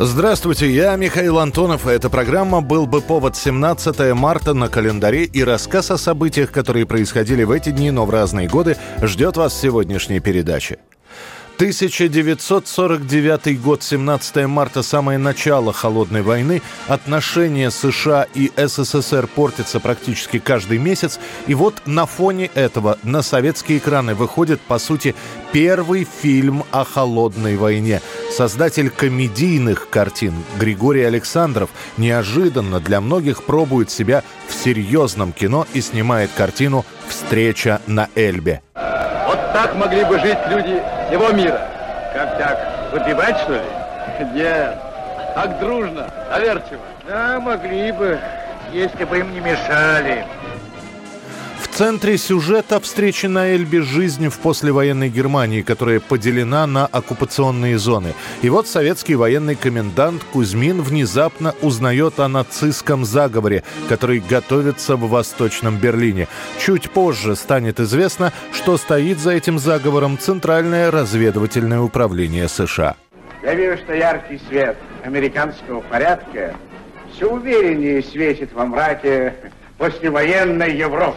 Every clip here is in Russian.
Здравствуйте, я Михаил Антонов, и эта программа «Был бы повод» 17 марта на календаре и рассказ о событиях, которые происходили в эти дни, но в разные годы, ждет вас в сегодняшней передаче. 1949 год, 17 марта, самое начало Холодной войны. Отношения США и СССР портятся практически каждый месяц. И вот на фоне этого на советские экраны выходит, по сути, первый фильм о Холодной войне. Создатель комедийных картин Григорий Александров неожиданно для многих пробует себя в серьезном кино и снимает картину «Встреча на Эльбе». Вот так могли бы жить люди всего мира. Как так? Выпивать, что ли? Нет. Так дружно, доверчиво. Да, могли бы, если бы им не мешали. Центре сюжета встречи на Эльбе жизнь в послевоенной Германии, которая поделена на оккупационные зоны. И вот советский военный комендант Кузьмин внезапно узнает о нацистском заговоре, который готовится в Восточном Берлине. Чуть позже станет известно, что стоит за этим заговором Центральное разведывательное управление США. Я вижу, что яркий свет американского порядка все увереннее светит во мраке послевоенной Европы.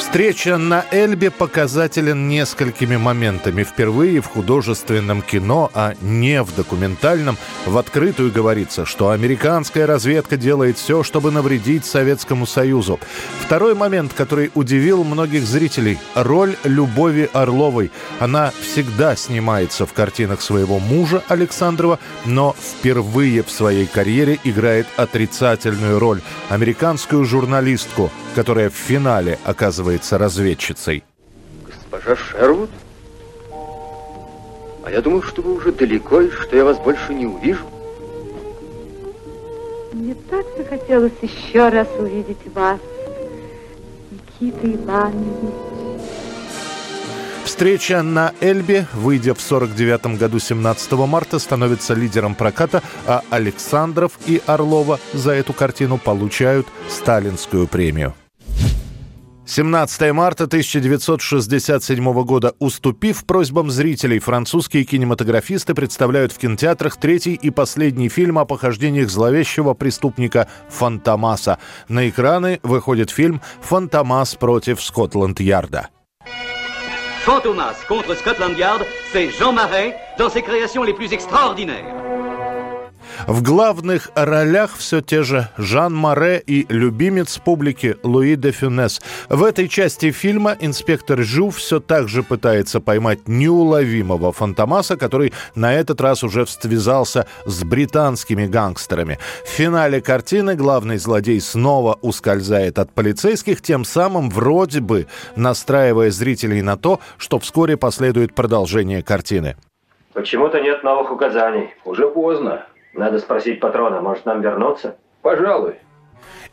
Встреча на Эльбе показателен несколькими моментами. Впервые в художественном кино, а не в документальном, в открытую говорится, что американская разведка делает все, чтобы навредить Советскому Союзу. Второй момент, который удивил многих зрителей – роль Любови Орловой. Она всегда снимается в картинах своего мужа Александрова, но впервые в своей карьере играет отрицательную роль – американскую журналистку, которая в финале оказывается разведчицей. Госпожа Шервуд? А я думал, что вы уже далеко и что я вас больше не увижу. Мне так захотелось еще раз увидеть вас, Никита Иванович. Встреча на Эльбе, выйдя в 49 году 17 марта, становится лидером проката, а Александров и Орлова за эту картину получают сталинскую премию. 17 марта 1967 года. Уступив просьбам зрителей, французские кинематографисты представляют в кинотеатрах третий и последний фильм о похождениях зловещего преступника Фантомаса. На экраны выходит фильм «Фантомас против Скотланд-Ярда». Contre Scotland Yard, c'est Jean Marais dans ses créations les plus. В главных ролях все те же Жан Море и любимец публики Луи де Фюнес. В этой части фильма инспектор Жу все так же пытается поймать неуловимого фантомаса, который на этот раз уже связался с британскими гангстерами. В финале картины главный злодей снова ускользает от полицейских, тем самым вроде бы настраивая зрителей на то, что вскоре последует продолжение картины. Почему-то нет новых указаний. Уже поздно. Надо спросить патрона, может нам вернуться? Пожалуй.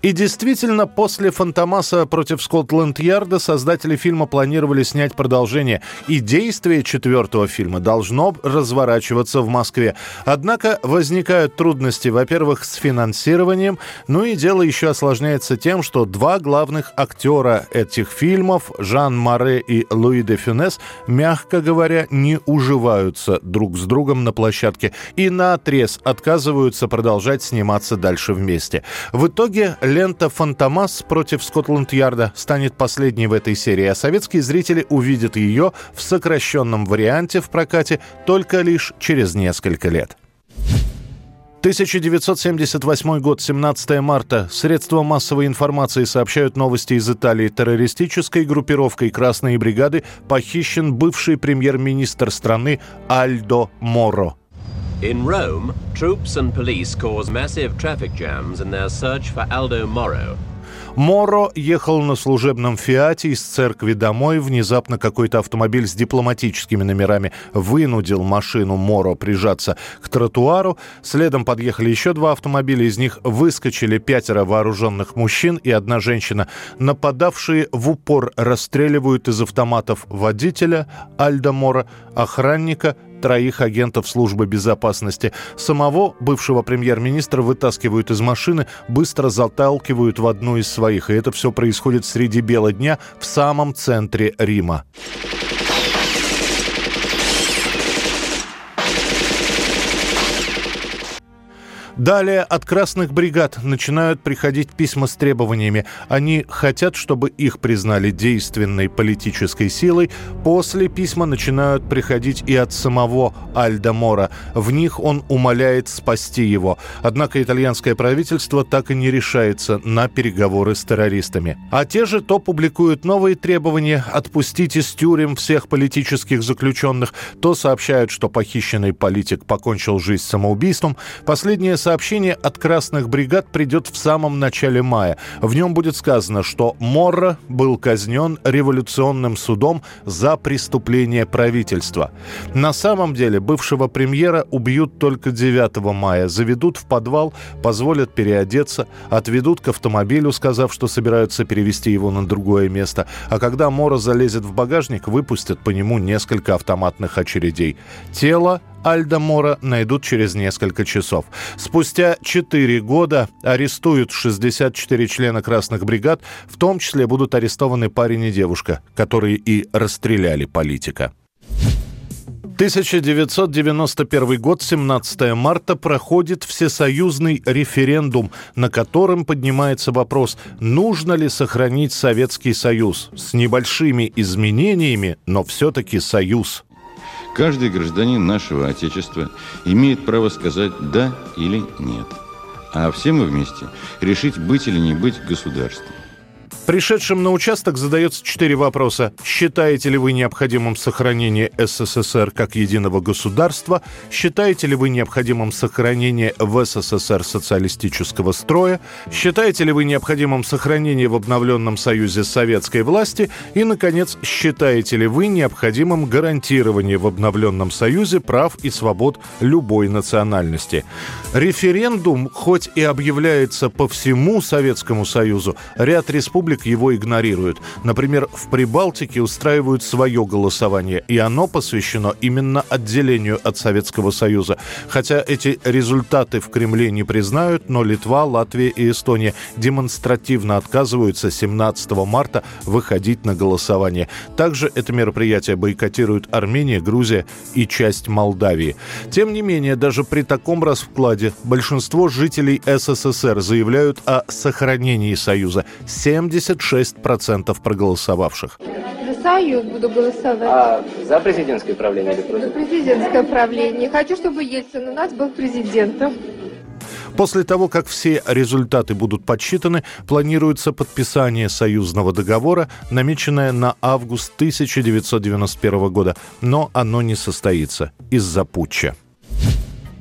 И действительно, после «Фантомаса против Скотланд-Ярда» создатели фильма планировали снять продолжение, и действие четвертого фильма должно разворачиваться в Москве. Однако возникают трудности, во-первых, с финансированием, ну и дело еще осложняется тем, что два главных актера этих фильмов, Жан Маре и Луи де Фюнес, мягко говоря, не уживаются друг с другом на площадке и на отрез отказываются продолжать сниматься дальше вместе. В итоге лента «Фантомас» против Скотланд-Ярда станет последней в этой серии, а советские зрители увидят ее в сокращенном варианте в прокате только лишь через несколько лет. 1978 год, 17 марта. Средства массовой информации сообщают новости из Италии. Террористической группировкой «Красные бригады» похищен бывший премьер-министр страны Альдо Моро. In Rome, troops and police cause massive traffic jams in their search for Aldo Moro, Моро ехал на служебном «Фиате» из церкви домой. Внезапно какой-то автомобиль с дипломатическими номерами вынудил машину Моро прижаться к тротуару. Следом подъехали еще два автомобиля. Из них выскочили пятеро вооруженных мужчин и одна женщина. Нападавшие в упор расстреливают из автоматов водителя Альда Моро, охранника троих агентов службы безопасности. Самого бывшего премьер-министра вытаскивают из машины, быстро заталкивают в одну из своих. И это все происходит среди бела дня в самом центре Рима. Далее от красных бригад начинают приходить письма с требованиями. Они хотят, чтобы их признали действенной политической силой. После письма начинают приходить и от самого Альда Мора. В них он умоляет спасти его. Однако итальянское правительство так и не решается на переговоры с террористами. А те же то публикуют новые требования отпустить из тюрем всех политических заключенных, то сообщают, что похищенный политик покончил жизнь самоубийством. Последнее сообщение от красных бригад придет в самом начале мая. В нем будет сказано, что Морро был казнен революционным судом за преступление правительства. На самом деле бывшего премьера убьют только 9 мая, заведут в подвал, позволят переодеться, отведут к автомобилю, сказав, что собираются перевести его на другое место. А когда Мора залезет в багажник, выпустят по нему несколько автоматных очередей. Тело Альда Мора найдут через несколько часов. Спустя 4 года арестуют 64 члена красных бригад, в том числе будут арестованы парень и девушка, которые и расстреляли политика. 1991 год, 17 марта, проходит всесоюзный референдум, на котором поднимается вопрос, нужно ли сохранить Советский Союз с небольшими изменениями, но все-таки Союз. Каждый гражданин нашего Отечества имеет право сказать «да» или «нет». А все мы вместе решить, быть или не быть государством. Пришедшим на участок задается четыре вопроса. Считаете ли вы необходимым сохранение СССР как единого государства? Считаете ли вы необходимым сохранение в СССР социалистического строя? Считаете ли вы необходимым сохранение в обновленном союзе советской власти? И, наконец, считаете ли вы необходимым гарантирование в обновленном союзе прав и свобод любой национальности? Референдум, хоть и объявляется по всему Советскому Союзу, ряд республик его игнорируют. Например, в Прибалтике устраивают свое голосование, и оно посвящено именно отделению от Советского Союза. Хотя эти результаты в Кремле не признают, но Литва, Латвия и Эстония демонстративно отказываются 17 марта выходить на голосование. Также это мероприятие бойкотируют Армения, Грузия и часть Молдавии. Тем не менее, даже при таком раскладе большинство жителей СССР заявляют о сохранении Союза. 76% проголосовавших. За Союз буду голосовать. А за президентское правление или За против? президентское правление. Хочу, чтобы Ельцин у нас был президентом. После того, как все результаты будут подсчитаны, планируется подписание союзного договора, намеченное на август 1991 года, но оно не состоится из-за путча.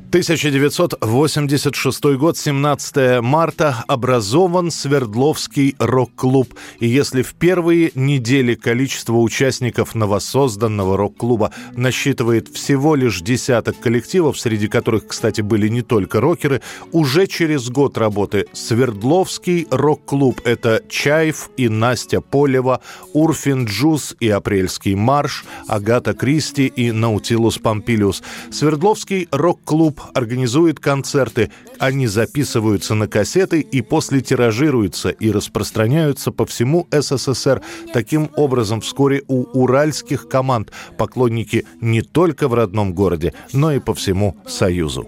1986 год, 17 марта, образован Свердловский рок-клуб. И если в первые недели количество участников новосозданного рок-клуба насчитывает всего лишь десяток коллективов, среди которых, кстати, были не только рокеры, уже через год работы Свердловский рок-клуб – это Чаев и Настя Полева, Урфин Джуз и Апрельский марш, Агата Кристи и Наутилус Помпилиус. Свердловский рок-клуб организует концерты. Они записываются на кассеты и после тиражируются и распространяются по всему СССР. Таким образом, вскоре у уральских команд поклонники не только в родном городе, но и по всему Союзу.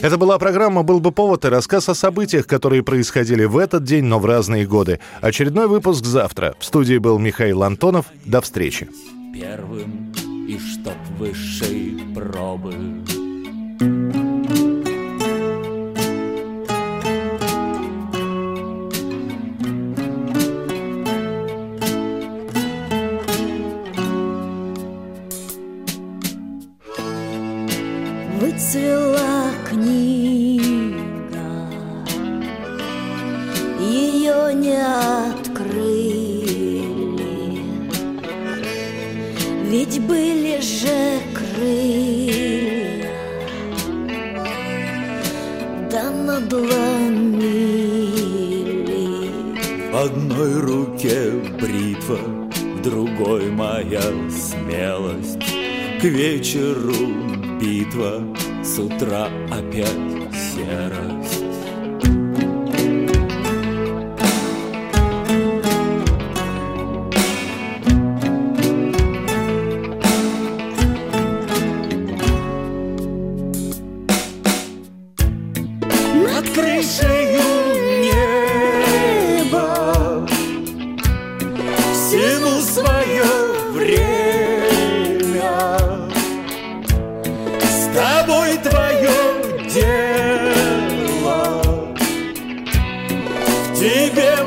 Это была программа «Был бы повод» и рассказ о событиях, которые происходили в этот день, но в разные годы. Очередной выпуск завтра. В студии был Михаил Антонов. До встречи. Первым и чтоб высшей пробы выцвела книга, ее не открыли, ведь были же крылья, да надломили. В одной руке бритва, в другой моя смелость. К вечеру битва, с утра опять серость. Тебе